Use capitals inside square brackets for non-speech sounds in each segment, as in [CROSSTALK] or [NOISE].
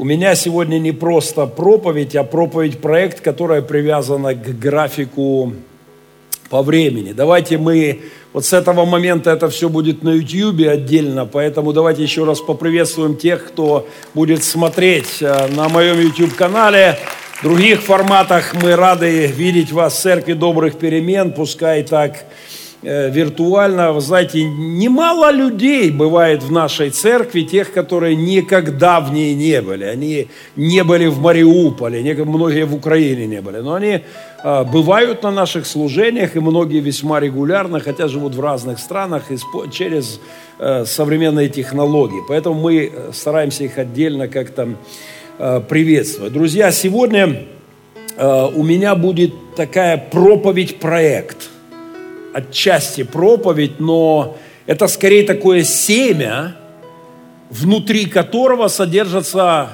У меня сегодня не просто проповедь, а проповедь-проект, которая привязана к графику по времени. Давайте мы, вот с этого момента это все будет на YouTube отдельно, поэтому давайте еще раз поприветствуем тех, кто будет смотреть э, на моем YouTube-канале. В других форматах мы рады видеть вас в Церкви Добрых Перемен, пускай так виртуально. Вы знаете, немало людей бывает в нашей церкви, тех, которые никогда в ней не были. Они не были в Мариуполе, многие в Украине не были. Но они э, бывают на наших служениях, и многие весьма регулярно, хотя живут в разных странах через э, современные технологии. Поэтому мы стараемся их отдельно как-то приветствовать. Друзья, сегодня у меня будет такая проповедь-проект – отчасти проповедь, но это скорее такое семя, внутри которого содержатся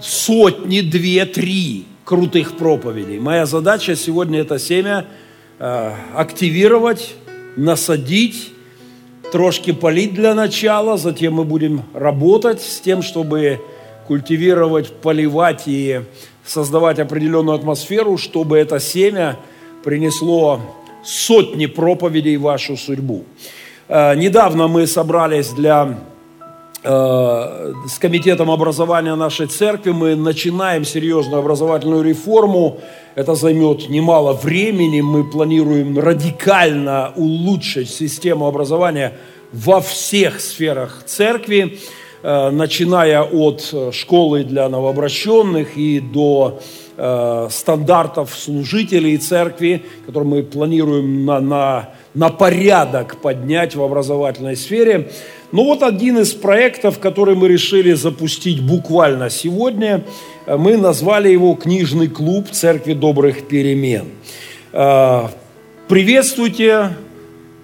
сотни, две, три крутых проповедей. Моя задача сегодня это семя э, активировать, насадить, трошки полить для начала, затем мы будем работать с тем, чтобы культивировать, поливать и создавать определенную атмосферу, чтобы это семя принесло сотни проповедей вашу судьбу. Э, недавно мы собрались для э, с комитетом образования нашей церкви мы начинаем серьезную образовательную реформу. Это займет немало времени. Мы планируем радикально улучшить систему образования во всех сферах церкви, э, начиная от школы для новообращенных и до э, стандартов служителей церкви, которые мы планируем на, на, на порядок поднять в образовательной сфере. Ну вот один из проектов, который мы решили запустить буквально сегодня, э, мы назвали его «Книжный клуб Церкви Добрых Перемен». Э, приветствуйте,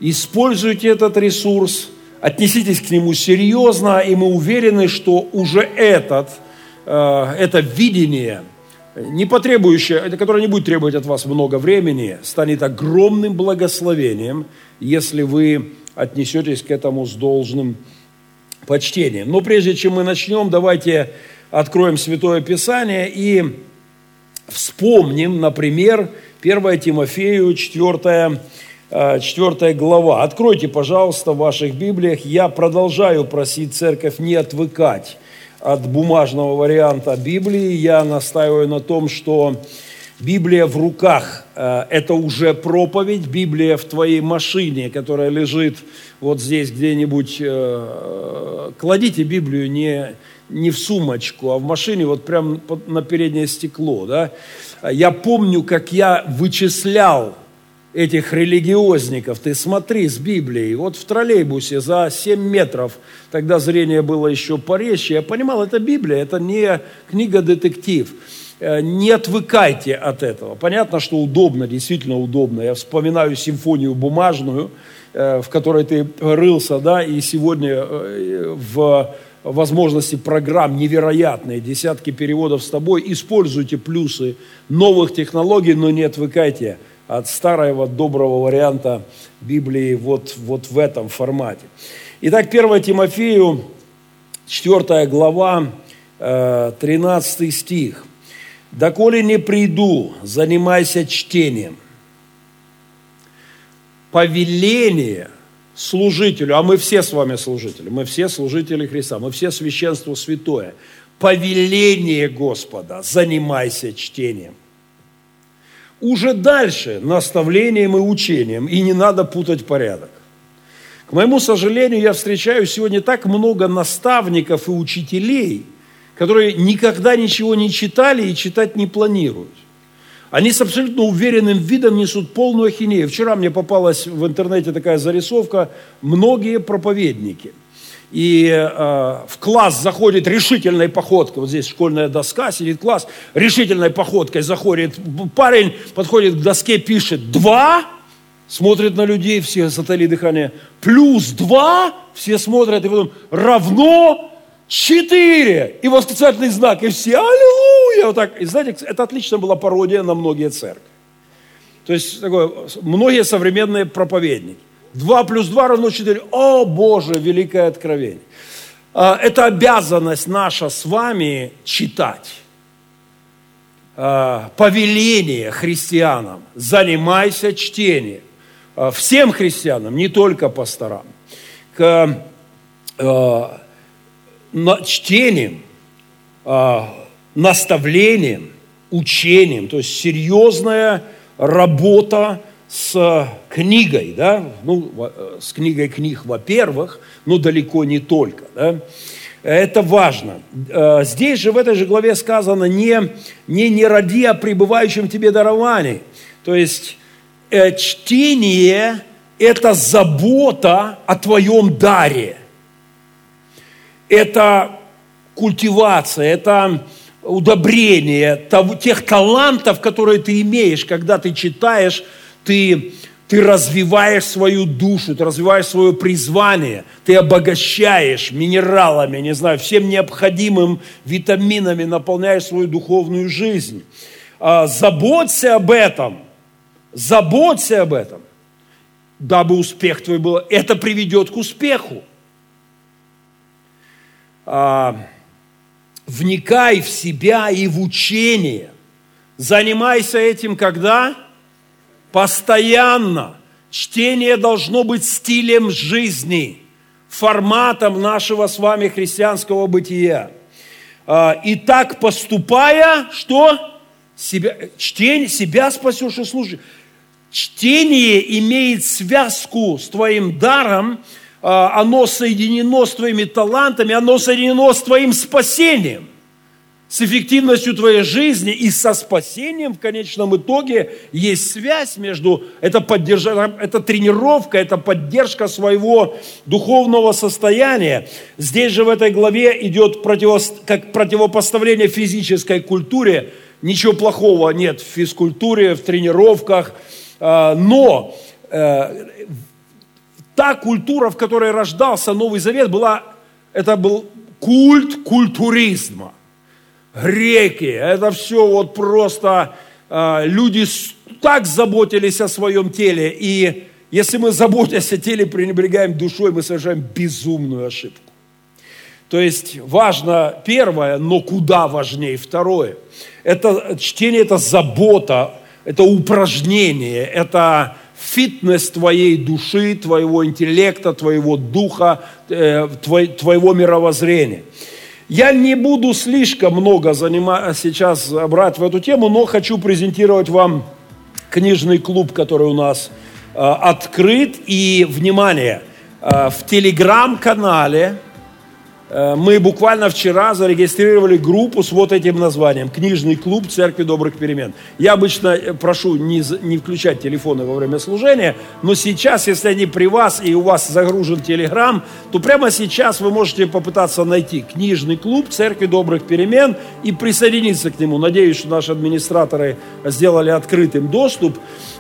используйте этот ресурс, отнеситесь к нему серьезно, и мы уверены, что уже этот, это видение – не потребующее, которое не будет требовать от вас много времени, станет огромным благословением, если вы отнесетесь к этому с должным почтением. Но прежде чем мы начнем, давайте откроем Святое Писание и вспомним, например, 1 Тимофею 4, 4 э, глава. Откройте, пожалуйста, в ваших Библиях. Я продолжаю просить церковь не отвыкать от бумажного варианта Библии. Я настаиваю на том, что Библия в руках э, – это уже проповедь. Библия в твоей машине, которая лежит вот здесь где-нибудь. Э, кладите Библию не, не в сумочку, а в машине вот прямо на переднее стекло. Да? Я помню, как я вычислял этих религиозников. Ты смотри с Библией. Вот в троллейбусе за 7 метров, тогда зрение было еще порезче, я понимал, это Библия, это не книга-детектив. Э, не отвыкайте от этого. Понятно, что удобно, действительно удобно. Я вспоминаю симфонию бумажную, э, в которой ты рылся, да, и сегодня э, в возможности программ невероятные, десятки переводов с тобой. Используйте плюсы новых технологий, но не отвыкайте – от старого доброго варианта Библии вот, вот в этом формате. Итак, 1 Тимофею, 4 глава, 13 э, стих. «Доколе не приду, занимайся чтением». Повеление служителю, а мы все с вами служители, мы все служители Христа, мы все священство святое. Повеление Господа, занимайся чтением уже дальше наставлением и учением, и не надо путать порядок. К моему сожалению, я встречаю сегодня так много наставников и учителей, которые никогда ничего не читали и читать не планируют. Они с абсолютно уверенным видом несут полную ахинею. Вчера мне попалась в интернете такая зарисовка «Многие проповедники» и э, в класс заходит решительной походкой, вот здесь школьная доска, сидит класс, решительной походкой заходит парень, подходит к доске, пишет «два», смотрит на людей, все затали дыхание, плюс два, все смотрят, и потом равно четыре, и восклицательный знак, и все аллилуйя, вот так. И знаете, это отлично была пародия на многие церкви. То есть такое, многие современные проповедники. 2 плюс 2 равно 4. О, Боже, великое откровение. А, это обязанность наша с вами читать. А, повеление христианам. Занимайся чтением. А, всем христианам, не только пасторам. К чтением, наставлением, учением. То есть серьезная работа с книгой, да, ну, с книгой книг, во-первых, но далеко не только, да. Это важно. Э, здесь же, в этой же главе сказано, не, не, не ради о пребывающем тебе даровании. То есть, э, чтение – это забота о твоем даре. Это культивация, это удобрение тех талантов, которые ты имеешь, когда ты читаешь, ты, ты развиваешь свою душу, ты развиваешь свое призвание, ты обогащаешь минералами, не знаю, всем необходимым витаминами, наполняешь свою духовную жизнь. А, заботься об этом, заботься об этом, дабы успех твой был. Это приведет к успеху. А, вникай в себя и в учение. Занимайся этим когда? Постоянно. Чтение должно быть стилем жизни, форматом нашего с вами христианского бытия. А, и так поступая, что? Себя, чтение, себя спасешь и служишь. Чтение имеет связку с твоим даром, а, оно соединено с твоими талантами, оно соединено с твоим спасением, с эффективностью твоей жизни и со спасением в конечном итоге есть связь между, это, поддержка, это тренировка, это поддержка своего духовного состояния. Здесь же в этой главе идет противо, как противопоставление физической культуре. Ничего плохого нет в физкультуре, в тренировках, а, но э, та культура, в которой рождался Новый Завет, была, это был культ культуризма. Греки, это все вот просто, э, люди так заботились о своем теле, и если мы, заботясь о теле, пренебрегаем душой, мы совершаем безумную ошибку. То есть важно первое, но куда важнее второе. Это чтение, это забота, это упражнение, это фитнес твоей души, твоего интеллекта, твоего духа, э, твоего мировоззрения. Я не буду слишком много занимать, сейчас брать в эту тему, но хочу презентировать вам книжный клуб, который у нас э, открыт. И, внимание, э, в телеграм-канале мы буквально вчера зарегистрировали группу с вот этим названием «Книжный клуб Церкви Добрых Перемен». Я обычно э, прошу не, не включать телефоны во время служения, но сейчас, если они при вас и у вас загружен телеграм, то прямо сейчас вы можете попытаться найти «Книжный клуб Церкви Добрых Перемен» и присоединиться к нему. Надеюсь, что наши администраторы сделали открытым доступ.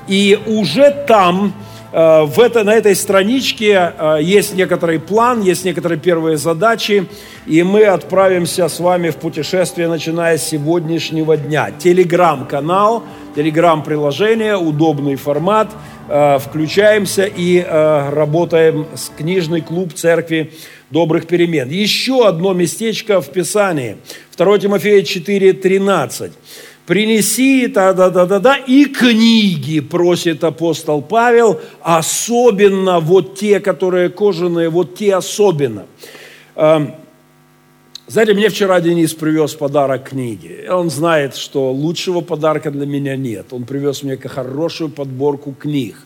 И уже там Э, в это, на этой страничке э, есть некоторый план, есть некоторые первые задачи, и мы отправимся с вами в путешествие, начиная с сегодняшнего дня. Телеграм-канал, телеграм-приложение, удобный формат. Э, включаемся и работаем с книжный клуб церкви добрых перемен. Еще одно местечко в Писании. 2 Тимофея 4, 13 принеси, да-да-да-да-да, и книги, просит апостол Павел, особенно вот те, которые кожаные, вот те особенно. Эм, знаете, мне вчера Денис привез подарок книги. Он знает, что лучшего подарка для меня нет. Он привез мне хорошую подборку книг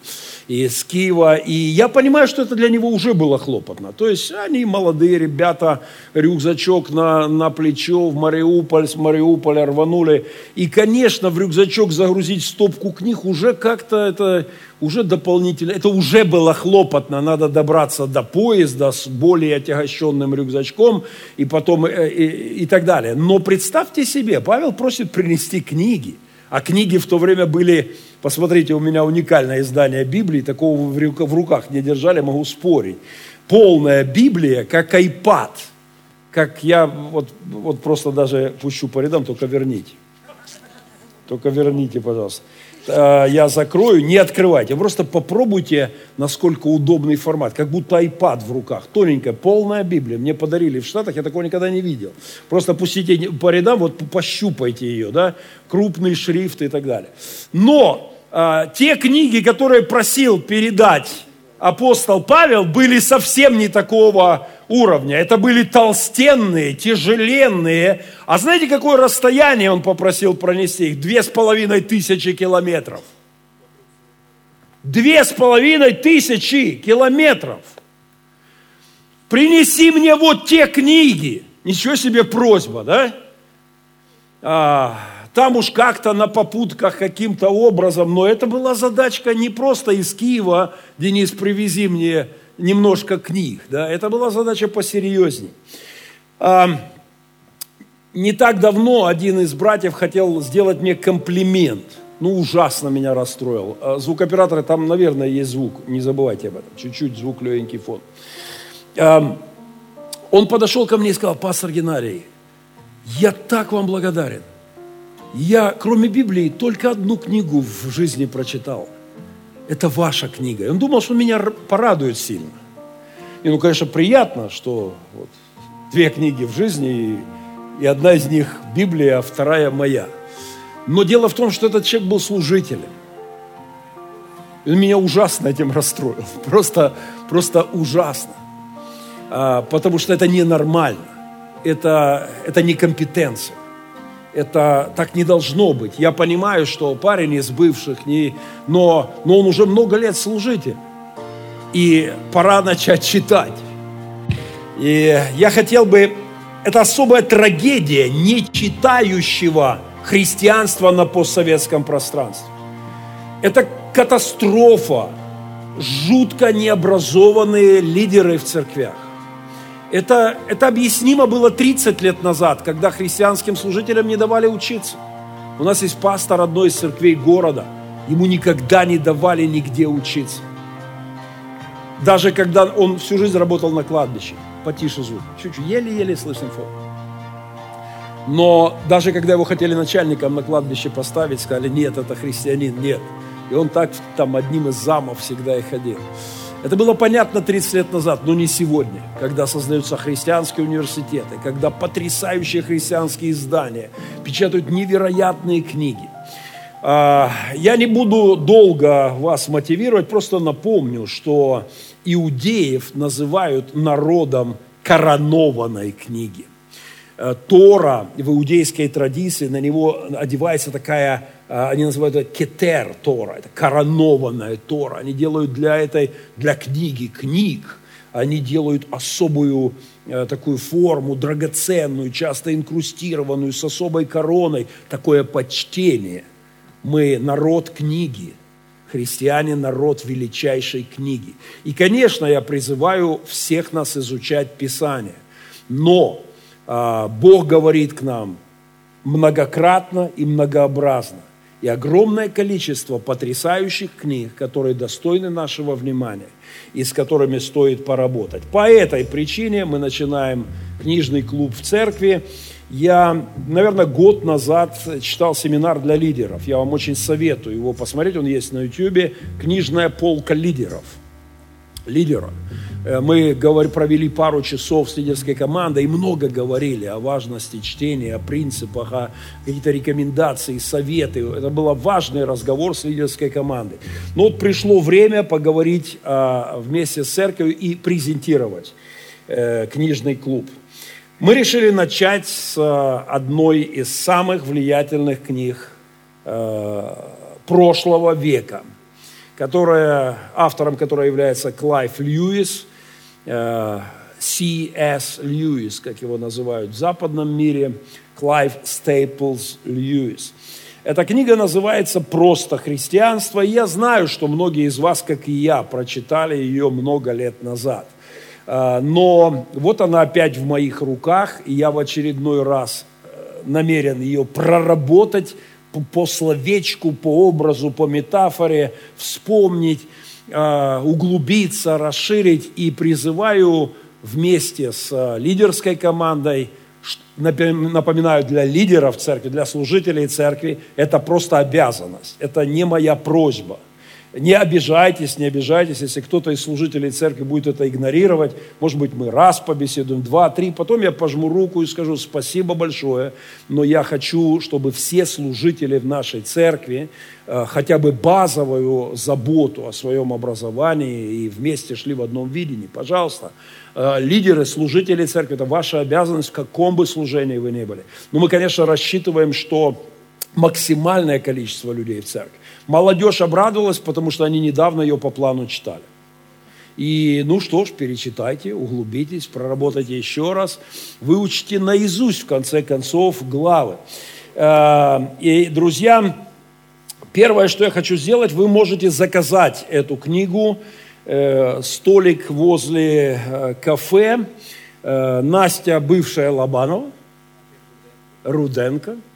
из Киева. И я понимаю, что это для него уже было хлопотно. То есть они молодые ребята, рюкзачок на, на плечо в Мариуполь, с Мариуполя рванули. И, конечно, в рюкзачок загрузить стопку книг уже как-то это уже дополнительно, это уже было хлопотно, надо добраться до поезда с более отягощенным рюкзачком и потом и, э, и, и так далее. Но представьте себе, Павел просит принести книги, а книги в то время были Посмотрите, у меня уникальное издание Библии, такого в руках не держали, могу спорить. Полная Библия, как iPad. Как я вот, вот просто даже пущу по рядам, только верните. Только верните, пожалуйста. Э, я закрою, не открывайте. Просто попробуйте, насколько удобный формат. Как будто iPad в руках. Тоненькая, полная Библия. Мне подарили в Штатах, я такого никогда не видел. Просто пустите по рядам, вот пощупайте ее, да, крупный шрифт и так далее. Но те книги, которые просил передать апостол Павел, были совсем не такого уровня. Это были толстенные, тяжеленные. А знаете, какое расстояние он попросил пронести их? Две с половиной тысячи километров. Две с половиной тысячи километров. Принеси мне вот те книги. Ничего себе просьба, да? А, там уж как-то на попутках каким-то образом, но это была задачка не просто из Киева, Денис, привези мне немножко книг. Да? Это была задача посерьезней. А, не так давно один из братьев хотел сделать мне комплимент. Ну, ужасно меня расстроил. А, звукоператоры, там, наверное, есть звук. Не забывайте об этом. Чуть-чуть звук, легенький фон. А, он подошел ко мне и сказал, пастор Геннадий, я так вам благодарен. Я, кроме Библии, только одну книгу в жизни прочитал – это ваша книга. И он думал, что меня порадует сильно. И, ну, конечно, приятно, что вот, две книги в жизни, и, и одна из них Библия, а вторая моя. Но дело в том, что этот человек был служителем. И он меня ужасно этим расстроил. [LAUGHS] Просто, просто ужасно. А, потому что это ненормально. Это, это некомпетенция это так не должно быть. Я понимаю, что парень из бывших, не, но, но он уже много лет служитель. И пора начать читать. И я хотел бы... Это особая трагедия не читающего христианства на постсоветском пространстве. Это катастрофа, жутко необразованные лидеры в церквях. Это, это объяснимо было 30 лет назад, когда христианским служителям не давали учиться. У нас есть пастор одной из церквей города. Ему никогда не давали нигде учиться. Даже когда он всю жизнь работал на кладбище. Потише звук. Чуть-чуть, еле-еле слышен фон. Но даже когда его хотели начальником на кладбище поставить, сказали, нет, это христианин, нет. И он так там одним из замов всегда и ходил. Это было понятно 30 лет назад, но не сегодня, когда создаются христианские университеты, когда потрясающие христианские издания печатают невероятные книги. А, я не буду долго вас мотивировать, просто напомню, что иудеев называют народом коронованной книги. Э, Тора в иудейской традиции, на него одевается такая а, они называют это кетер Тора, это коронованная Тора. Они делают для этой, для книги книг, они делают особую э, такую форму, драгоценную, часто инкрустированную, с особой короной, такое почтение. Мы народ книги, христиане народ величайшей книги. И, конечно, я призываю всех нас изучать Писание. Но Бог говорит к нам многократно и многообразно – и огромное количество потрясающих книг, которые достойны нашего внимания и с которыми стоит поработать. По этой причине мы начинаем книжный клуб в церкви. Я, наверное, год назад читал семинар для лидеров. Я вам очень советую его посмотреть. Он есть на YouTube. «Книжная полка лидеров». Лидера. Э, мы провели пару часов с лидерской командой и много говорили о важности чтения, о принципах, о какие-то рекомендации, советы. Это был важный разговор с лидерской командой. Но вот пришло время поговорить а, вместе с церковью и презентировать э, книжный клуб. Мы решили начать с а, одной из самых влиятельных книг э, прошлого века, которая, автором которой является Клайв Льюис – C.S. Льюис, как его называют в западном мире, Клайв Стейплс Льюис. Эта книга называется «Просто христианство», и я знаю, что многие из вас, как и я, прочитали ее много лет назад. А, но вот она опять в моих руках, и я в очередной раз э, намерен ее проработать по словечку, по образу, по метафоре, вспомнить, Э, углубиться, расширить и призываю вместе с э, лидерской командой, напоминаю, для лидеров церкви, для служителей церкви, это просто обязанность. Это не моя просьба. Не обижайтесь, не обижайтесь, если кто-то из служителей церкви будет это игнорировать. Может быть, мы раз побеседуем, два, три, потом я пожму руку и скажу спасибо большое, но я хочу, чтобы все служители в нашей церкви э, хотя бы базовую заботу о своем образовании и вместе шли в одном видении. Пожалуйста, э, лидеры, служители церкви, это ваша обязанность, в каком бы служении вы ни были. Но мы, конечно, рассчитываем, что максимальное количество людей в церкви. Молодежь обрадовалась, потому что они недавно ее по плану читали. И ну что ж, перечитайте, углубитесь, проработайте еще раз, выучите наизусть, в конце концов, главы. Э, и, друзья, первое, что я хочу сделать, вы можете заказать эту книгу, э, столик возле э, кафе, Настя, бывшая Лобанова, Руденко –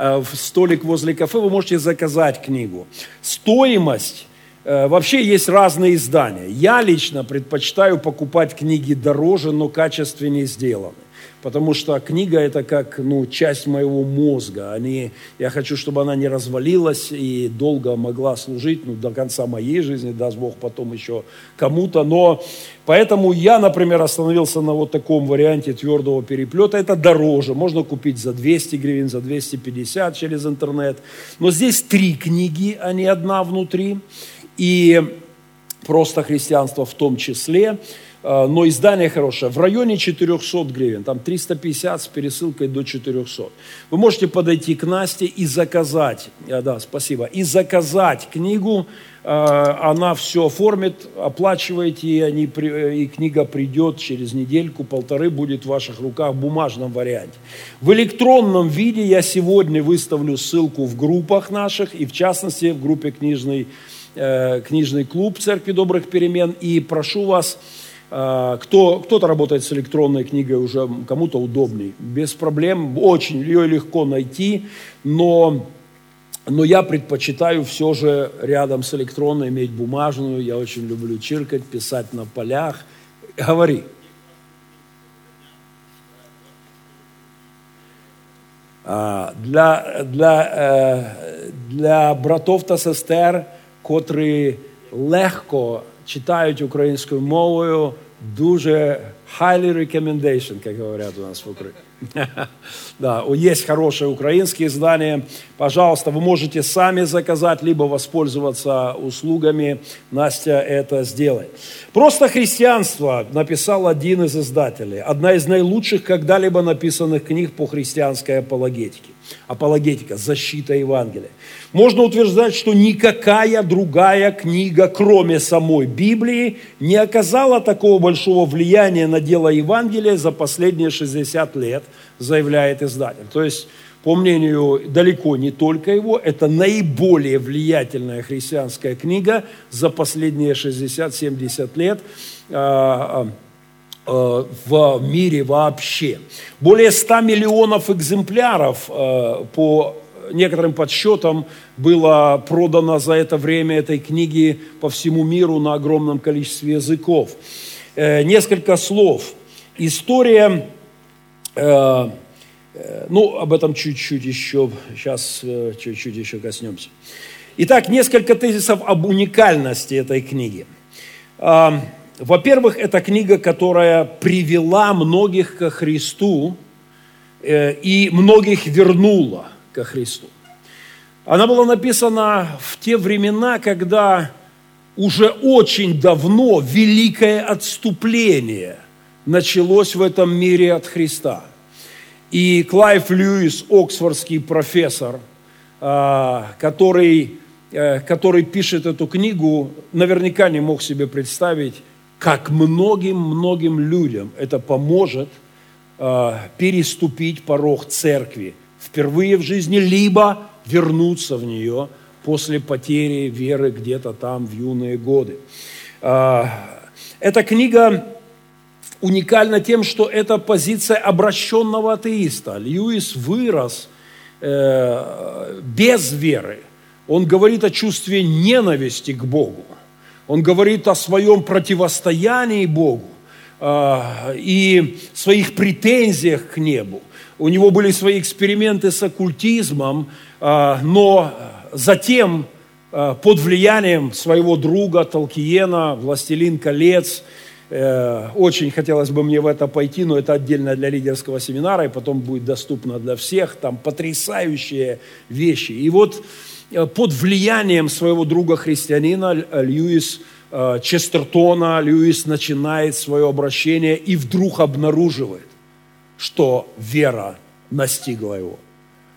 в столик возле кафе, вы можете заказать книгу. Стоимость э, Вообще есть разные издания. Я лично предпочитаю покупать книги дороже, но качественнее сделаны потому что книга это как ну, часть моего мозга. Они, я хочу, чтобы она не развалилась и долго могла служить ну, до конца моей жизни, даст Бог потом еще кому-то. Но поэтому я, например, остановился на вот таком варианте твердого переплета. Это дороже, можно купить за 200 гривен, за 250 через интернет. Но здесь три книги, а не одна внутри. И просто христианство в том числе – но издание хорошее, в районе 400 гривен, там 350 с пересылкой до 400. Вы можете подойти к Насте и заказать, а, да, спасибо, и заказать книгу, а, она все оформит, оплачиваете, и, они, и книга придет через недельку, полторы, будет в ваших руках в бумажном варианте. В электронном виде я сегодня выставлю ссылку в группах наших, и в частности в группе книжный, э, книжный клуб Церкви Добрых Перемен, и прошу вас, а, кто, кто-то работает с электронной книгой уже, кому-то удобней. Без проблем, очень ее легко найти, но, но я предпочитаю все же рядом с электронной иметь бумажную. Я очень люблю чиркать, писать на полях. Говори. А, для, для, е, для братов та сестер, котрі легко читають українською мовою, дуже highly recommendation, как говорят у нас в Украине. [LAUGHS] Да, есть хорошее украинское издание. Пожалуйста, вы можете сами заказать, либо воспользоваться услугами. Настя это сделает. «Просто христианство» написал один из издателей. Одна из наилучших когда-либо написанных книг по христианской апологетике. Апологетика – защита Евангелия. Можно утверждать, что никакая другая книга, кроме самой Библии, не оказала такого большого влияния на дело Евангелия за последние 60 лет, заявляет издатель. То есть, по мнению далеко не только его, это наиболее влиятельная христианская книга за последние 60-70 лет а, а, в мире вообще. Более 100 миллионов экземпляров а, по некоторым подсчетам было продано за это время этой книги по всему миру на огромном количестве языков. Э, несколько слов. История, э, э, ну, об этом чуть-чуть еще, сейчас чуть-чуть еще коснемся. Итак, несколько тезисов об уникальности этой книги. Во-первых, это книга, которая привела многих ко Христу и многих вернула ко Христу. Она была написана в те времена, когда уже очень давно великое отступление началось в этом мире от Христа. И Клайв Льюис, оксфордский профессор, а, который, э, который пишет эту книгу, наверняка не мог себе представить, как многим-многим людям это поможет а, переступить порог церкви впервые в жизни, либо вернуться в нее после потери веры где-то там в юные годы. А, эта книга уникальна тем, что это позиция обращенного атеиста. Льюис вырос э, без веры. Он говорит о чувстве ненависти к Богу. Он говорит о своем противостоянии Богу. и своих претензиях к небу. У него были свои эксперименты с оккультизмом, но затем под влиянием своего друга Толкиена, «Властелин колец», Э, очень хотелось бы мне в это пойти, но это отдельно для лидерского семинара, и потом будет доступно для всех. Там потрясающие вещи. И вот под влиянием своего друга-христианина Льюис э, Честертона, Льюис начинает свое обращение и вдруг обнаруживает, что вера настигла его.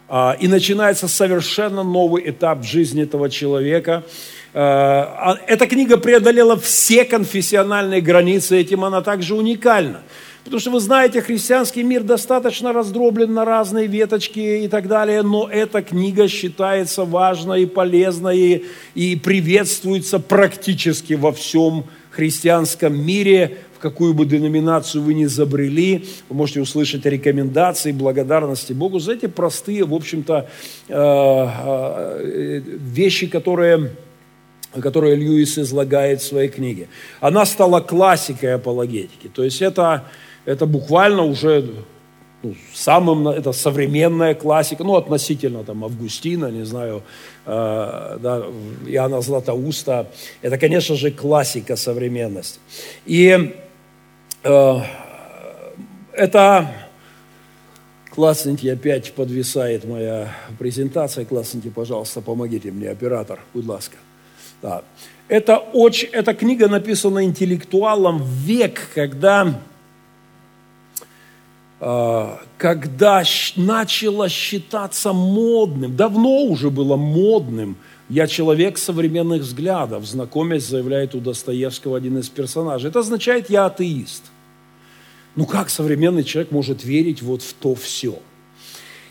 А, и начинается совершенно новый этап жизни этого человека – Э, а эта книга преодолела все конфессиональные границы, этим она также уникальна. Потому что вы знаете, христианский мир достаточно раздроблен на разные веточки и так далее, но эта книга считается важной и полезной и приветствуется практически во всем христианском мире, в какую бы деноминацию вы ни забрели, вы можете услышать рекомендации, благодарности Богу за эти простые, в общем-то, э, э, вещи, которые которую Льюис излагает в своей книге. Она стала классикой апологетики. То есть это, это буквально уже ну, самым, это современная классика, ну, относительно там Августина, не знаю, э, да, Иоанна Златоуста. Это, конечно же, классика современности. И э, это Классненький, опять подвисает моя презентация. Классненький, пожалуйста, помогите мне, оператор, будь ласка. Да. Это, очень, эта книга написана интеллектуалом в век, когда, когда начало считаться модным, давно уже было модным, я человек современных взглядов, знакомясь, заявляет у Достоевского один из персонажей. Это означает, я атеист. Ну как современный человек может верить вот в то все?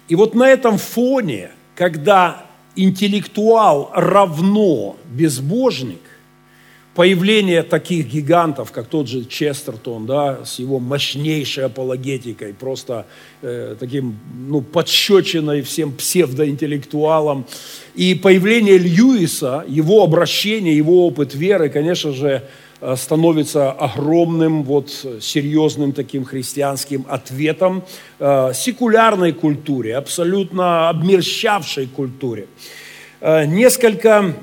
И вот на этом фоне, когда интеллектуал равно безбожник, появление таких гигантов, как тот же Честертон, да, с его мощнейшей апологетикой, просто э, таким, ну, подщечиной всем псевдоинтеллектуалам, и появление Льюиса, его обращение, его опыт веры, конечно же, Э, становится огромным, вот, серьезным таким христианским ответом э, секулярной культуре, абсолютно обмерщавшей культуре. Э, несколько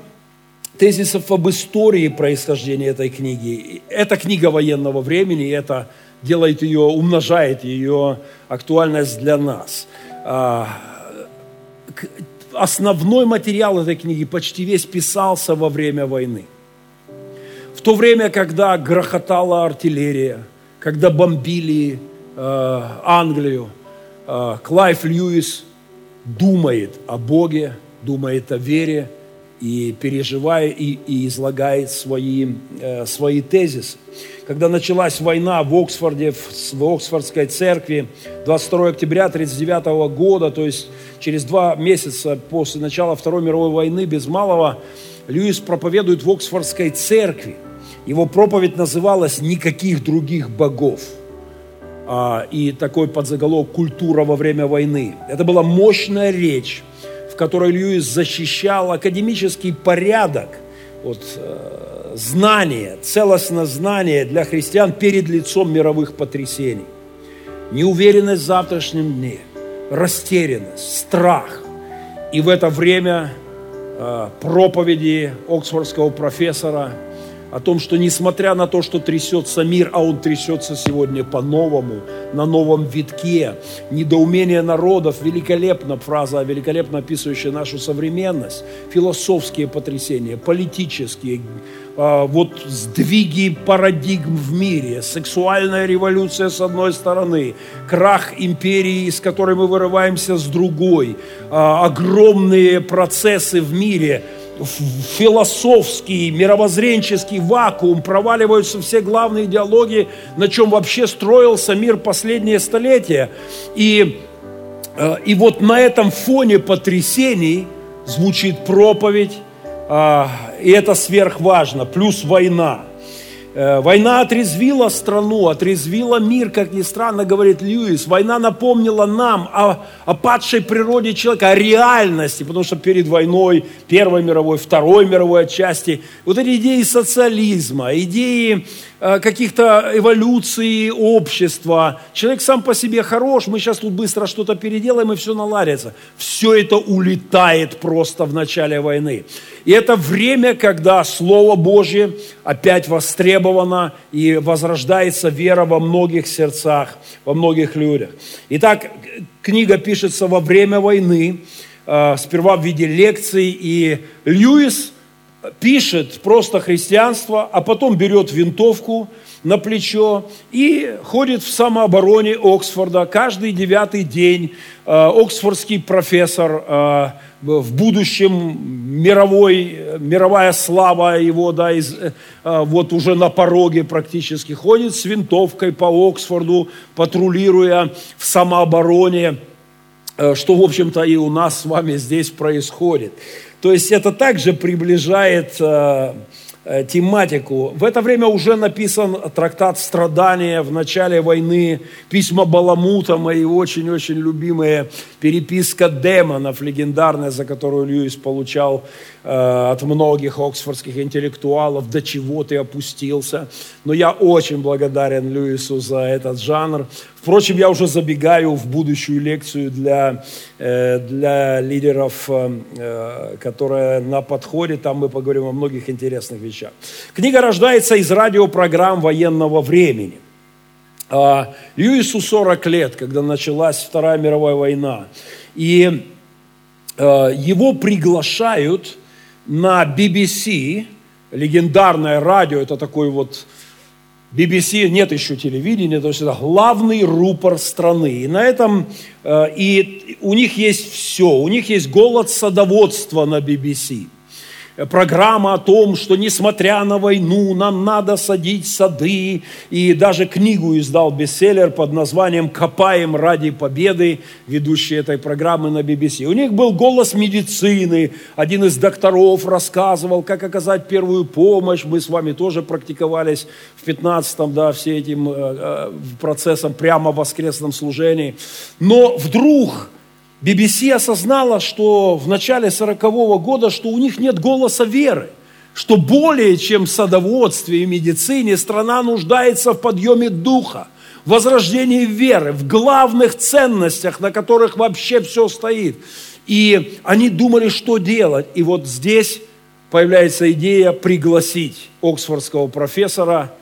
тезисов об истории происхождения этой книги. Это книга военного времени, и это делает ее, умножает ее актуальность для нас. Основной материал этой книги почти весь писался во время войны – в то время, когда грохотала артиллерия, когда бомбили э, Англию, э, Клайв Льюис думает о Боге, думает о вере и переживая и, и излагает свои, э, свои тезисы. Когда началась война в Оксфорде, в, в Оксфордской церкви 22 октября 1939 года, то есть через два месяца после начала Второй мировой войны, без малого, Льюис проповедует в Оксфордской церкви – его проповедь называлась «Никаких других богов». А, и такой подзаголовок «Культура во время войны». Это была мощная речь, которой Льюис защищал академический порядок, вот, э, знание, целостное знание для христиан перед лицом мировых потрясений. Неуверенность в завтрашнем дне, растерянность, страх. И в это время э, проповеди оксфордского профессора – о том, что несмотря на то, что трясется мир, а он трясется сегодня по-новому, на новом витке, недоумение народов, великолепна фраза, великолепно описывающая нашу современность, философские потрясения, политические, а, вот сдвиги парадигм в мире, сексуальная революция с одной стороны, крах империи, из которой мы вырываемся с другой, а, огромные процессы в мире – философский, мировоззренческий вакуум, проваливаются все главные идеологии, на чем вообще строился мир последние столетия. И, э, и вот на этом фоне потрясений звучит проповедь, а, и это сверхважно, плюс война. Э, война отрезвила страну, отрезвила мир, как ни странно говорит Льюис. Война напомнила нам о, о падшей природе человека, о реальности, потому что перед войной Первой мировой, Второй мировой отчасти, вот эти идеи социализма, идеи каких-то эволюции общества. Человек сам по себе хорош, мы сейчас тут быстро что-то переделаем, и все наладится. Все это улетает просто в начале войны. И это время, когда Слово Божье опять востребовано и возрождается вера во многих сердцах, во многих людях. Итак, книга пишется во время войны, э, сперва в виде лекций, и Льюис – пишет просто христианство, а потом берет винтовку на плечо и ходит в самообороне Оксфорда. Каждый девятый день э, оксфордский профессор, э, в будущем мировой, мировая слава его, да, из, э, вот уже на пороге практически, ходит с винтовкой по Оксфорду, патрулируя в самообороне, что, в общем-то, и у нас с вами здесь происходит. То есть это также приближает э, э, тематику. В это время уже написан трактат «Страдания» в начале войны, письма Баламута, мои очень-очень любимые, переписка демонов, легендарная, за которую Льюис получал э, от многих оксфордских интеллектуалов, до чего ты опустился. Но я очень благодарен Льюису за этот жанр. Впрочем, я уже забегаю в будущую лекцию для, э, для лидеров, э, которая на подходе. Там мы поговорим о многих интересных вещах. Книга рождается из радиопрограмм военного времени. А, Льюису 40 лет, когда началась Вторая мировая война. И э, его приглашают на BBC, легендарное радио, это такой вот BBC нет еще телевидения, то есть это главный рупор страны. И на этом, э, и у них есть все, у них есть голод садоводства на BBC – программа о том, что несмотря на войну, нам надо садить сады. И даже книгу издал бестселлер под названием «Копаем ради победы», ведущий этой программы на BBC. У них был голос медицины. Один из докторов рассказывал, как оказать первую помощь. Мы с вами тоже практиковались в 15-м, да, все этим э, э, процессом прямо в воскресном служении. Но вдруг BBC осознала, что в начале 40-го года, что у них нет голоса веры, что более чем в садоводстве и медицине страна нуждается в подъеме духа, в возрождении веры, в главных ценностях, на которых вообще все стоит. И они думали, что делать. И вот здесь появляется идея пригласить оксфордского профессора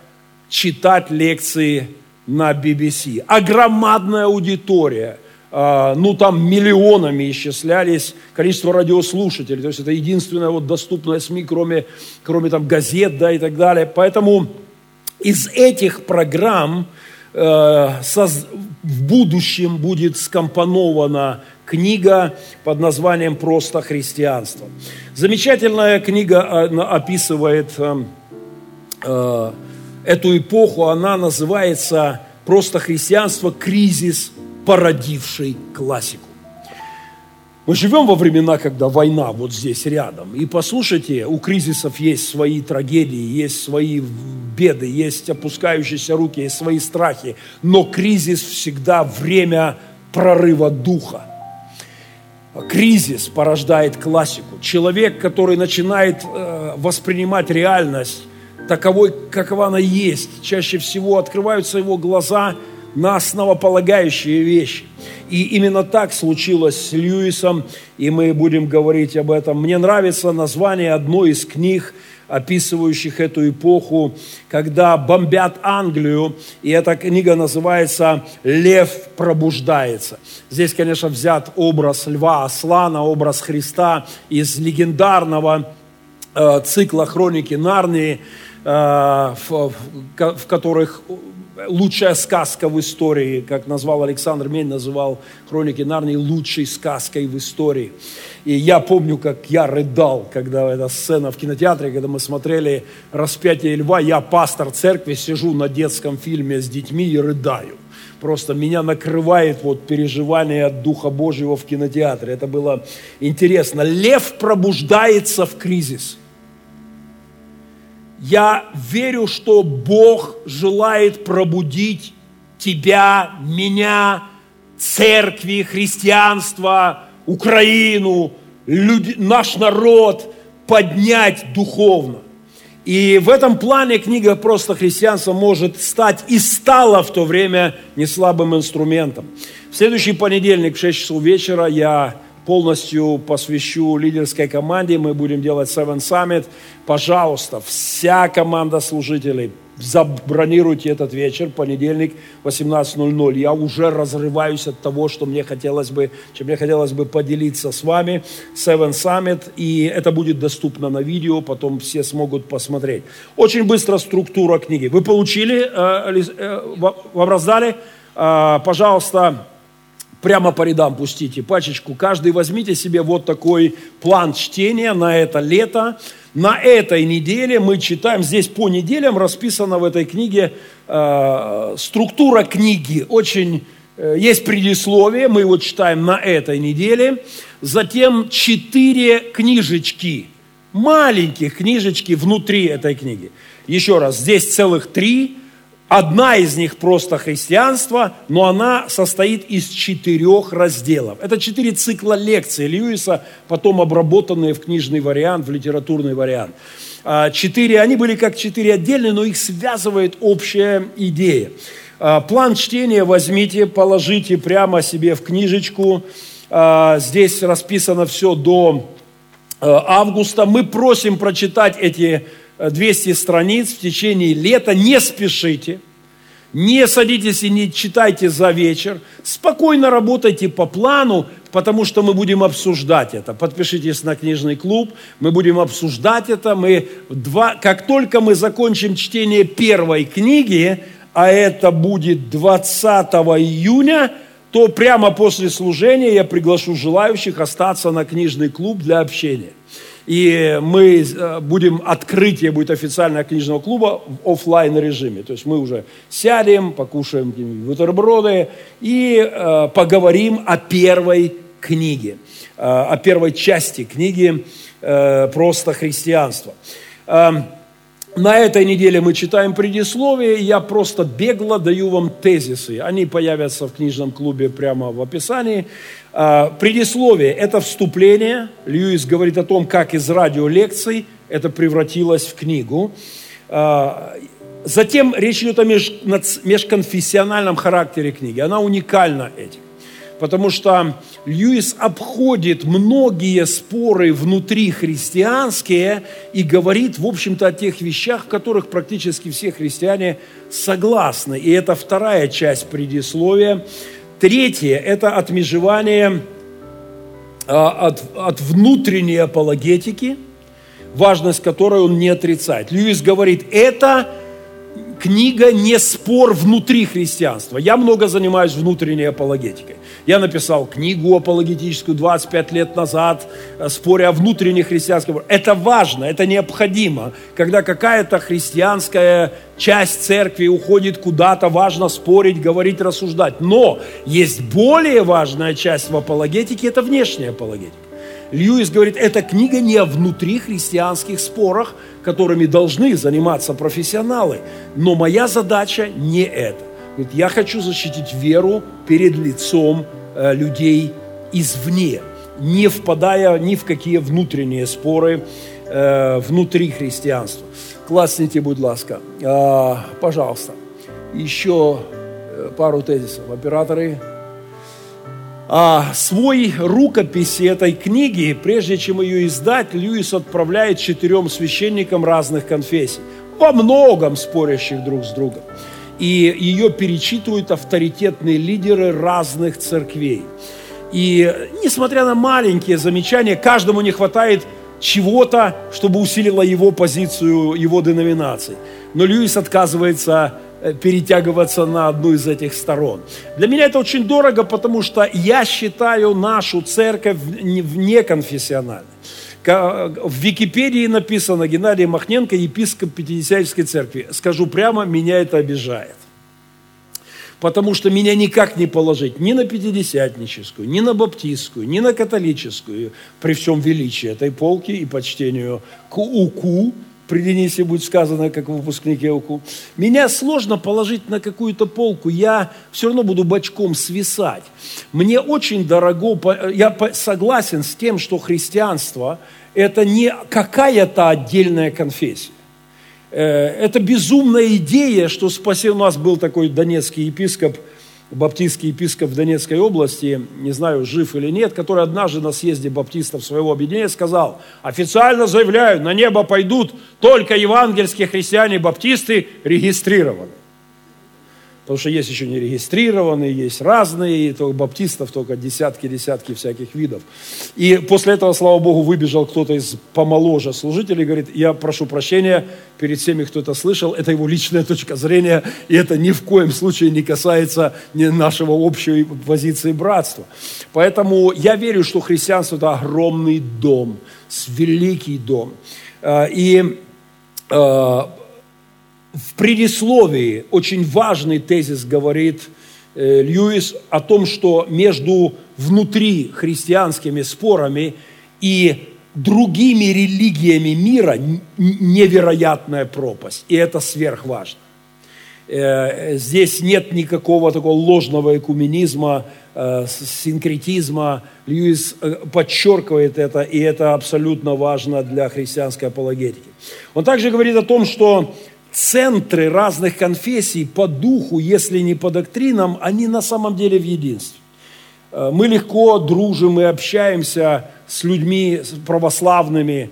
читать лекции на BBC. А громадная аудитория – ну там миллионами исчислялись количество радиослушателей. То есть это единственная вот доступная СМИ, кроме, кроме там газет да, и так далее. Поэтому из этих программ э, соз... в будущем будет скомпонована книга под названием «Просто христианство». Замечательная книга описывает э, э, эту эпоху. Она называется «Просто христианство. Кризис породивший классику. Мы живем во времена, когда война вот здесь рядом. И послушайте, у кризисов есть свои трагедии, есть свои беды, есть опускающиеся руки, есть свои страхи. Но кризис всегда время прорыва духа. Кризис порождает классику. Человек, который начинает э, воспринимать реальность таковой, какова она есть, чаще всего открываются его глаза – на основополагающие вещи. И именно так случилось с Льюисом, и мы будем говорить об этом. Мне нравится название одной из книг, описывающих эту эпоху, когда бомбят Англию, и эта книга называется «Лев пробуждается». Здесь, конечно, взят образ льва Аслана, образ Христа из легендарного э, цикла «Хроники Нарнии», э, в, в которых лучшая сказка в истории, как назвал Александр Мень, называл «Хроники Нарнии» лучшей сказкой в истории. И я помню, как я рыдал, когда эта сцена в кинотеатре, когда мы смотрели «Распятие льва», я пастор церкви, сижу на детском фильме с детьми и рыдаю. Просто меня накрывает вот переживание от Духа Божьего в кинотеатре. Это было интересно. Лев пробуждается в кризис – я верю, что Бог желает пробудить тебя, меня, церкви, христианство, Украину, люди, наш народ поднять духовно. И в этом плане книга «Просто христианство» может стать и стала в то время не слабым инструментом. В следующий понедельник в 6 часов вечера я полностью посвящу лидерской команде. Мы будем делать Seven Summit. Пожалуйста, вся команда служителей, забронируйте этот вечер, понедельник, 18.00. Я уже разрываюсь от того, что мне хотелось бы, чем мне хотелось бы поделиться с вами. Seven Summit, и это будет доступно на видео, потом все смогут посмотреть. Очень быстро структура книги. Вы получили, э, э, вам раздали? Э, пожалуйста, прямо по рядам пустите пачечку. Каждый возьмите себе вот такой план чтения на это лето. На этой неделе мы читаем, здесь по неделям расписана в этой книге э, структура книги. Очень э, есть предисловие, мы его читаем на этой неделе. Затем четыре книжечки, маленьких книжечки внутри этой книги. Еще раз, здесь целых три Одна из них просто христианство, но она состоит из четырех разделов. Это четыре цикла лекций Льюиса, потом обработанные в книжный вариант, в литературный вариант. А, четыре, они были как четыре отдельные, но их связывает общая идея. А, план чтения возьмите, положите прямо себе в книжечку. А, здесь расписано все до августа. Мы просим прочитать эти 200 страниц в течение лета, не спешите, не садитесь и не читайте за вечер, спокойно работайте по плану, потому что мы будем обсуждать это. Подпишитесь на книжный клуб, мы будем обсуждать это. Мы два, как только мы закончим чтение первой книги, а это будет 20 июня, то прямо после служения я приглашу желающих остаться на книжный клуб для общения. И мы э, будем, открытие будет официального книжного клуба в офлайн режиме. То есть мы уже сядем, покушаем бутерброды и э, поговорим о первой книге, э, о первой части книги э, «Просто христианство». Э, на этой неделе мы читаем предисловие, я просто бегло даю вам тезисы. Они появятся в книжном клубе прямо в описании. А, предисловие – это вступление. Льюис говорит о том, как из радиолекций это превратилось в книгу. А, затем речь идет о межконфессиональном характере книги. Она уникальна этим потому что Льюис обходит многие споры внутри христианские и говорит, в общем-то, о тех вещах, в которых практически все христиане согласны. И это вторая часть предисловия. Третье – это отмежевание а, от, от внутренней апологетики, важность которой он не отрицает. Льюис говорит, это книга не спор внутри христианства. Я много занимаюсь внутренней апологетикой. Я написал книгу апологетическую 25 лет назад, э, споря о внутренней христианской. Это важно, это необходимо. Когда какая-то христианская часть церкви уходит куда-то, важно спорить, говорить, рассуждать. Но есть более важная часть в апологетике, это внешняя апологетика. Льюис говорит, эта книга не о внутрихристианских спорах, которыми должны заниматься профессионалы. Но моя задача не это. Говорит, я хочу защитить веру перед лицом э, людей извне, не впадая ни в какие внутренние споры э, внутри христианства. Классните, будь ласка. Э, пожалуйста. Еще э, пару тезисов. Операторы, а, свой рукописи этой книги, прежде чем ее издать, Льюис отправляет четырем священникам разных конфессий, во многом спорящих друг с другом. И ее перечитывают авторитетные лидеры разных церквей. И несмотря на маленькие замечания, каждому не хватает чего-то, чтобы усилило его позицию, его деноминации. Но Льюис отказывается перетягиваться на одну из этих сторон. Для меня это очень дорого, потому что я считаю нашу церковь неконфессиональной. В Википедии написано Геннадий Махненко, епископ Пятидесятнической церкви. Скажу прямо, меня это обижает. Потому что меня никак не положить ни на пятидесятническую, ни на баптистскую, ни на католическую, при всем величии этой полки и почтению к УКУ, при будет сказано, как выпускнике УКУ. Меня сложно положить на какую-то полку, я все равно буду бочком свисать. Мне очень дорого, я согласен с тем, что христианство – это не какая-то отдельная конфессия. Э, это безумная идея, что спасен у нас был такой донецкий епископ – баптистский епископ в Донецкой области, не знаю, жив или нет, который однажды на съезде баптистов своего объединения сказал, официально заявляю, на небо пойдут только евангельские христиане-баптисты регистрированы потому что есть еще нерегистрированные, есть разные, и то баптистов только десятки-десятки всяких видов. И после этого, слава Богу, выбежал кто-то из помоложе служителей, говорит, я прошу прощения перед всеми, кто это слышал, это его личная точка зрения, и это ни в коем случае не касается нашего общей позиции братства. Поэтому я верю, что христианство – это огромный дом, великий дом. А, и а, в предисловии очень важный тезис говорит э, Льюис о том, что между внутри христианскими спорами и другими религиями мира невероятная пропасть. И это сверхважно. Э, здесь нет никакого такого ложного экуменизма, э, синкретизма. Льюис подчеркивает это, и это абсолютно важно для христианской апологетики. Он также говорит о том, что центры разных конфессий по духу, если не по доктринам, они на самом деле в единстве. Э, мы легко дружим и общаемся с людьми православными,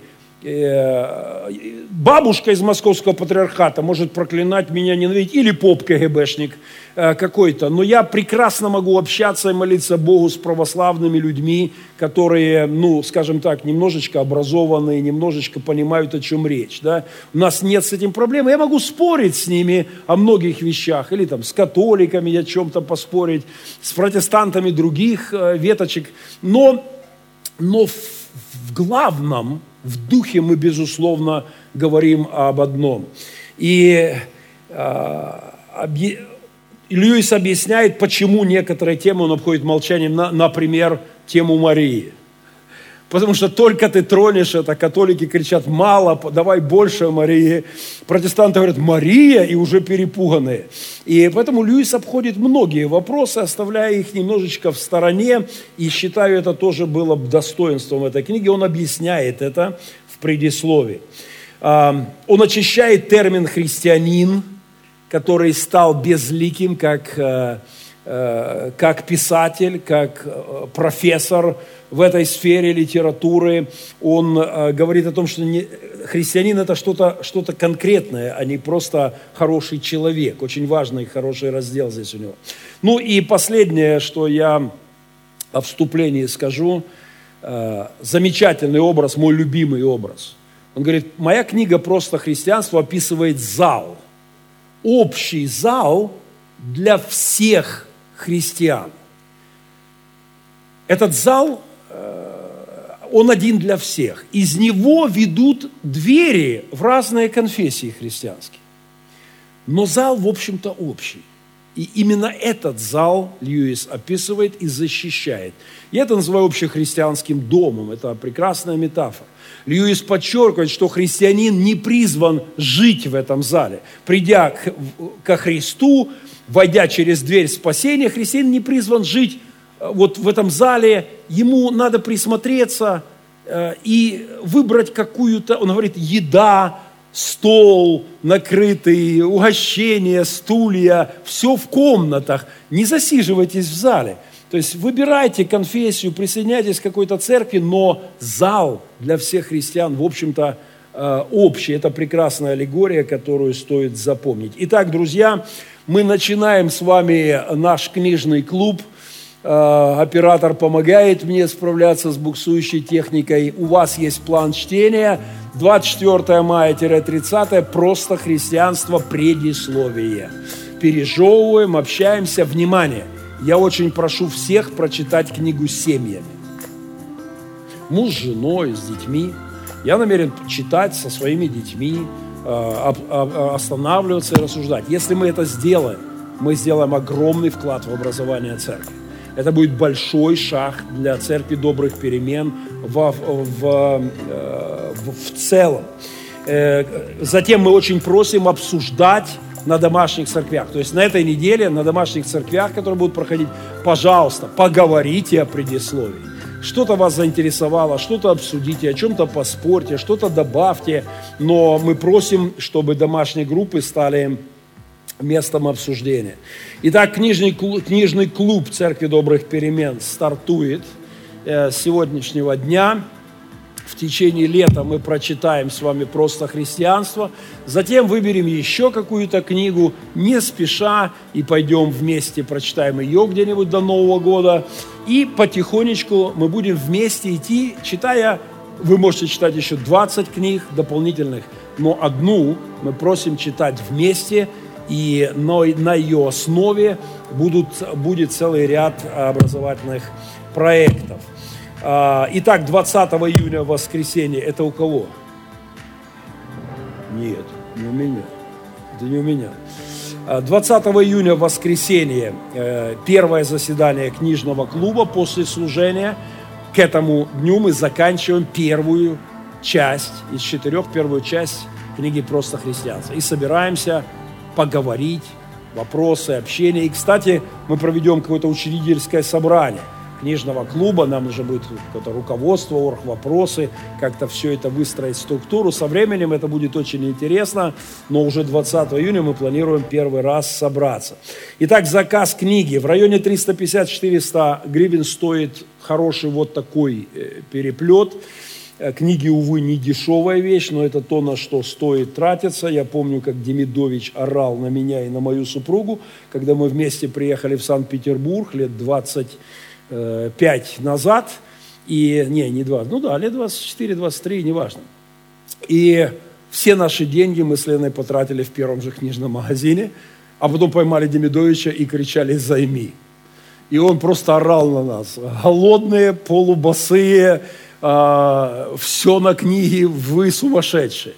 бабушка из московского патриархата может проклинать меня, ненавидеть, или поп КГБшник э, какой-то, но я прекрасно могу общаться и молиться Богу с православными людьми, которые, ну, скажем так, немножечко образованные, немножечко понимают, о чем речь, да. У нас нет с этим проблем, я могу спорить с ними о многих вещах, или там с католиками о чем-то поспорить, с протестантами других э, веточек, но, но в, в главном – в духе мы, безусловно, говорим об одном. И э, объ... Льюис объясняет, почему некоторые темы он обходит молчанием, на, например, тему Марии. Потому что только ты тронешь это, католики кричат, мало, давай больше Марии. Протестанты говорят, Мария, и уже перепуганные. И поэтому Льюис обходит многие вопросы, оставляя их немножечко в стороне, и считаю, это тоже было достоинством этой книги. Он объясняет это в предисловии. А, он очищает термин «христианин», который стал безликим, как, э, как писатель, как э, профессор, в этой сфере литературы. Он э, говорит о том, что не, христианин это что-то что конкретное, а не просто хороший человек. Очень важный хороший раздел здесь у него. Ну и последнее, что я о вступлении скажу. Э, замечательный образ, мой любимый образ. Он говорит, моя книга «Просто христианство» описывает зал. Общий зал для всех христиан. Этот зал он один для всех. Из него ведут двери в разные конфессии христианские. Но зал, в общем-то, общий. И именно этот зал Льюис описывает и защищает. Я это называю общехристианским домом. Это прекрасная метафора. Льюис подчеркивает, что христианин не призван жить в этом зале. Придя ко Христу, войдя через дверь спасения, христианин не призван жить вот в этом зале, ему надо присмотреться э, и выбрать какую-то, он говорит, еда, стол накрытый, угощение, стулья, все в комнатах. Не засиживайтесь в зале. То есть выбирайте конфессию, присоединяйтесь к какой-то церкви, но зал для всех христиан, в общем-то, э, общий. Это прекрасная аллегория, которую стоит запомнить. Итак, друзья, мы начинаем с вами наш книжный клуб – Э, оператор помогает мне справляться с буксующей техникой. У вас есть план чтения. 24 мая-30 просто христианство предисловие. Пережевываем, общаемся. Внимание! Я очень прошу всех прочитать книгу семьями. Муж с женой, с детьми. Я намерен читать со своими детьми, останавливаться и рассуждать. Если мы это сделаем, мы сделаем огромный вклад в образование церкви. Это будет большой шаг для церкви добрых перемен в, в, в, э, в целом. Э, затем мы очень просим обсуждать на домашних церквях. То есть на этой неделе на домашних церквях, которые будут проходить, пожалуйста, поговорите о предисловии. Что-то вас заинтересовало, что-то обсудите, о чем-то поспорьте, что-то добавьте. Но мы просим, чтобы домашние группы стали местом обсуждения. Итак, книжный клуб, книжный клуб Церкви Добрых Перемен стартует э, с сегодняшнего дня. В течение лета мы прочитаем с вами просто христианство. Затем выберем еще какую-то книгу, не спеша, и пойдем вместе, прочитаем ее где-нибудь до Нового года. И потихонечку мы будем вместе идти, читая, вы можете читать еще 20 книг дополнительных, но одну мы просим читать вместе – и на ее основе будут, будет целый ряд образовательных проектов. А, итак, 20 июня воскресенье, это у кого? Нет, не у меня. Это не у меня. 20 а, июня воскресенье, э, первое заседание книжного клуба после служения. К этому дню мы заканчиваем первую часть из четырех, первую часть книги «Просто христианство». И собираемся поговорить, вопросы, общение. И, кстати, мы проведем какое-то учредительское собрание книжного клуба, нам нужно будет какое-то руководство, орг, вопросы, как-то все это выстроить, структуру. Со временем это будет очень интересно, но уже 20 июня мы планируем первый раз собраться. Итак, заказ книги. В районе 350-400 гривен стоит хороший вот такой э, переплет. Э, книги, увы, не дешевая вещь, но это то, на что стоит тратиться. Я помню, как Демидович орал на меня и на мою супругу, когда мы вместе приехали в Санкт-Петербург лет 25 назад. И, не, не 20, ну да, лет 24, 23, неважно. И все наши деньги мы с Леной потратили в первом же книжном магазине, а потом поймали Демидовича и кричали «займи». И он просто орал на нас. Голодные, полубосые, а, все на книге, вы сумасшедшие.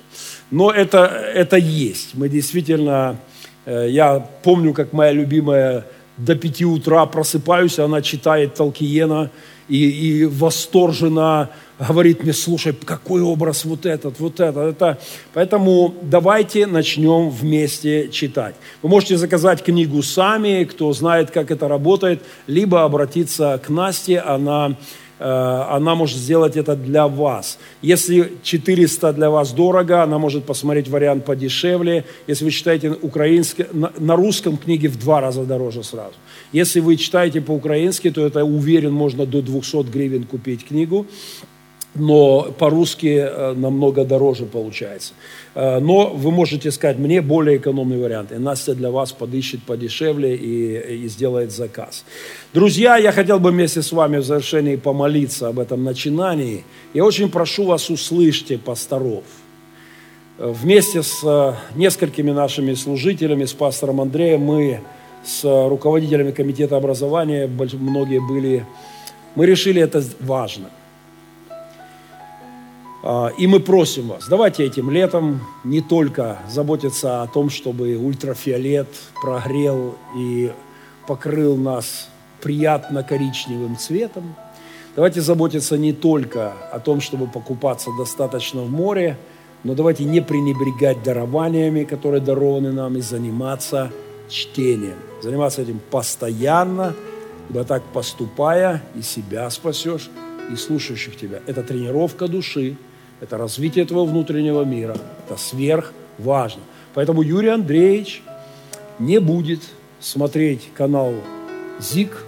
Но это, это есть. Мы действительно, э, я помню, как моя любимая до пяти утра просыпаюсь, она читает Толкиена и, и восторженно говорит мне, слушай, какой образ вот этот, вот этот. Это. Поэтому давайте начнем вместе читать. Вы можете заказать книгу сами, кто знает, как это работает, либо обратиться к Насте, она она может сделать это для вас. Если 400 для вас дорого, она может посмотреть вариант подешевле. Если вы читаете украинский, на русском книге в два раза дороже сразу. Если вы читаете по-украински, то это, уверен, можно до 200 гривен купить книгу но по-русски э, намного дороже получается. Э, но вы можете сказать, мне более экономный вариант, и Настя для вас подыщет подешевле и, и сделает заказ. Друзья, я хотел бы вместе с вами в завершении помолиться об этом начинании. Я очень прошу вас, услышьте пасторов. Э, вместе с несколькими нашими служителями, с пастором Андреем, мы с руководителями комитета образования, многие были, мы решили это важно. А, и мы просим вас, давайте этим летом не только заботиться о том, чтобы ультрафиолет прогрел и покрыл нас приятно коричневым цветом. Давайте заботиться не только о том, чтобы покупаться достаточно в море, но давайте не пренебрегать дарованиями, которые дарованы нам, и заниматься чтением. Заниматься этим постоянно, ибо так поступая, и себя спасешь, и слушающих тебя. Это тренировка души, это развитие твоего внутреннего мира. Это сверх важно. Поэтому Юрий Андреевич не будет смотреть канал ЗИК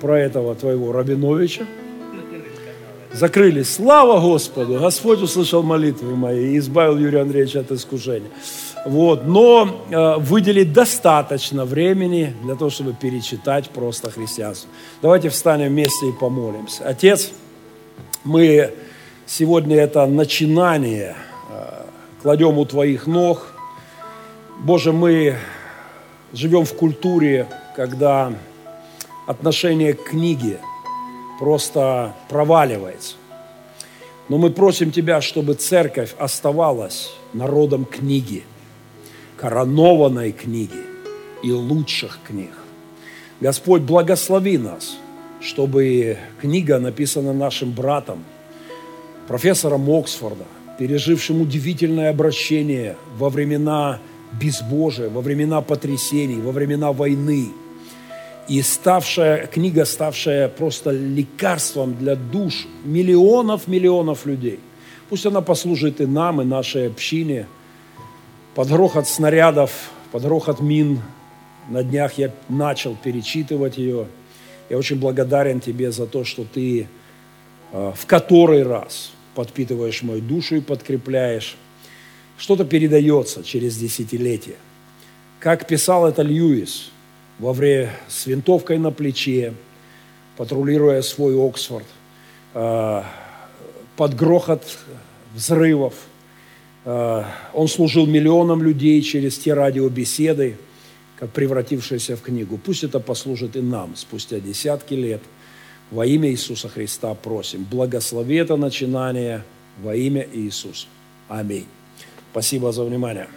про этого твоего Рабиновича. Закрыли. Слава Господу! Господь услышал молитвы мои и избавил Юрия Андреевича от искушения. Вот. Но э, выделить достаточно времени для того, чтобы перечитать просто христианство. Давайте встанем вместе и помолимся. Отец, мы Сегодня это начинание. Э, кладем у Твоих ног. Боже, мы живем в культуре, когда отношение к книге просто проваливается. Но мы просим Тебя, чтобы церковь оставалась народом книги, коронованной книги и лучших книг. Господь, благослови нас, чтобы книга, написанная нашим братом – профессором Оксфорда, пережившим удивительное обращение во времена безбожия, во времена потрясений, во времена войны. И ставшая, книга, ставшая просто лекарством для душ миллионов-миллионов людей. Пусть она послужит и нам, и нашей общине. Под грохот снарядов, под грохот мин на днях я начал перечитывать ее. Я очень благодарен тебе за то, что ты э, в который раз подпитываешь мою душу и подкрепляешь. Что-то передается через десятилетия. Как писал это Льюис во время с винтовкой на плече, патрулируя свой Оксфорд, э, под грохот взрывов. Э, он служил миллионам людей через те радиобеседы, как превратившиеся в книгу. Пусть это послужит и нам спустя десятки лет. Во имя Иисуса Христа просим. Благослови это начинание во имя Иисуса. Аминь. Спасибо за внимание.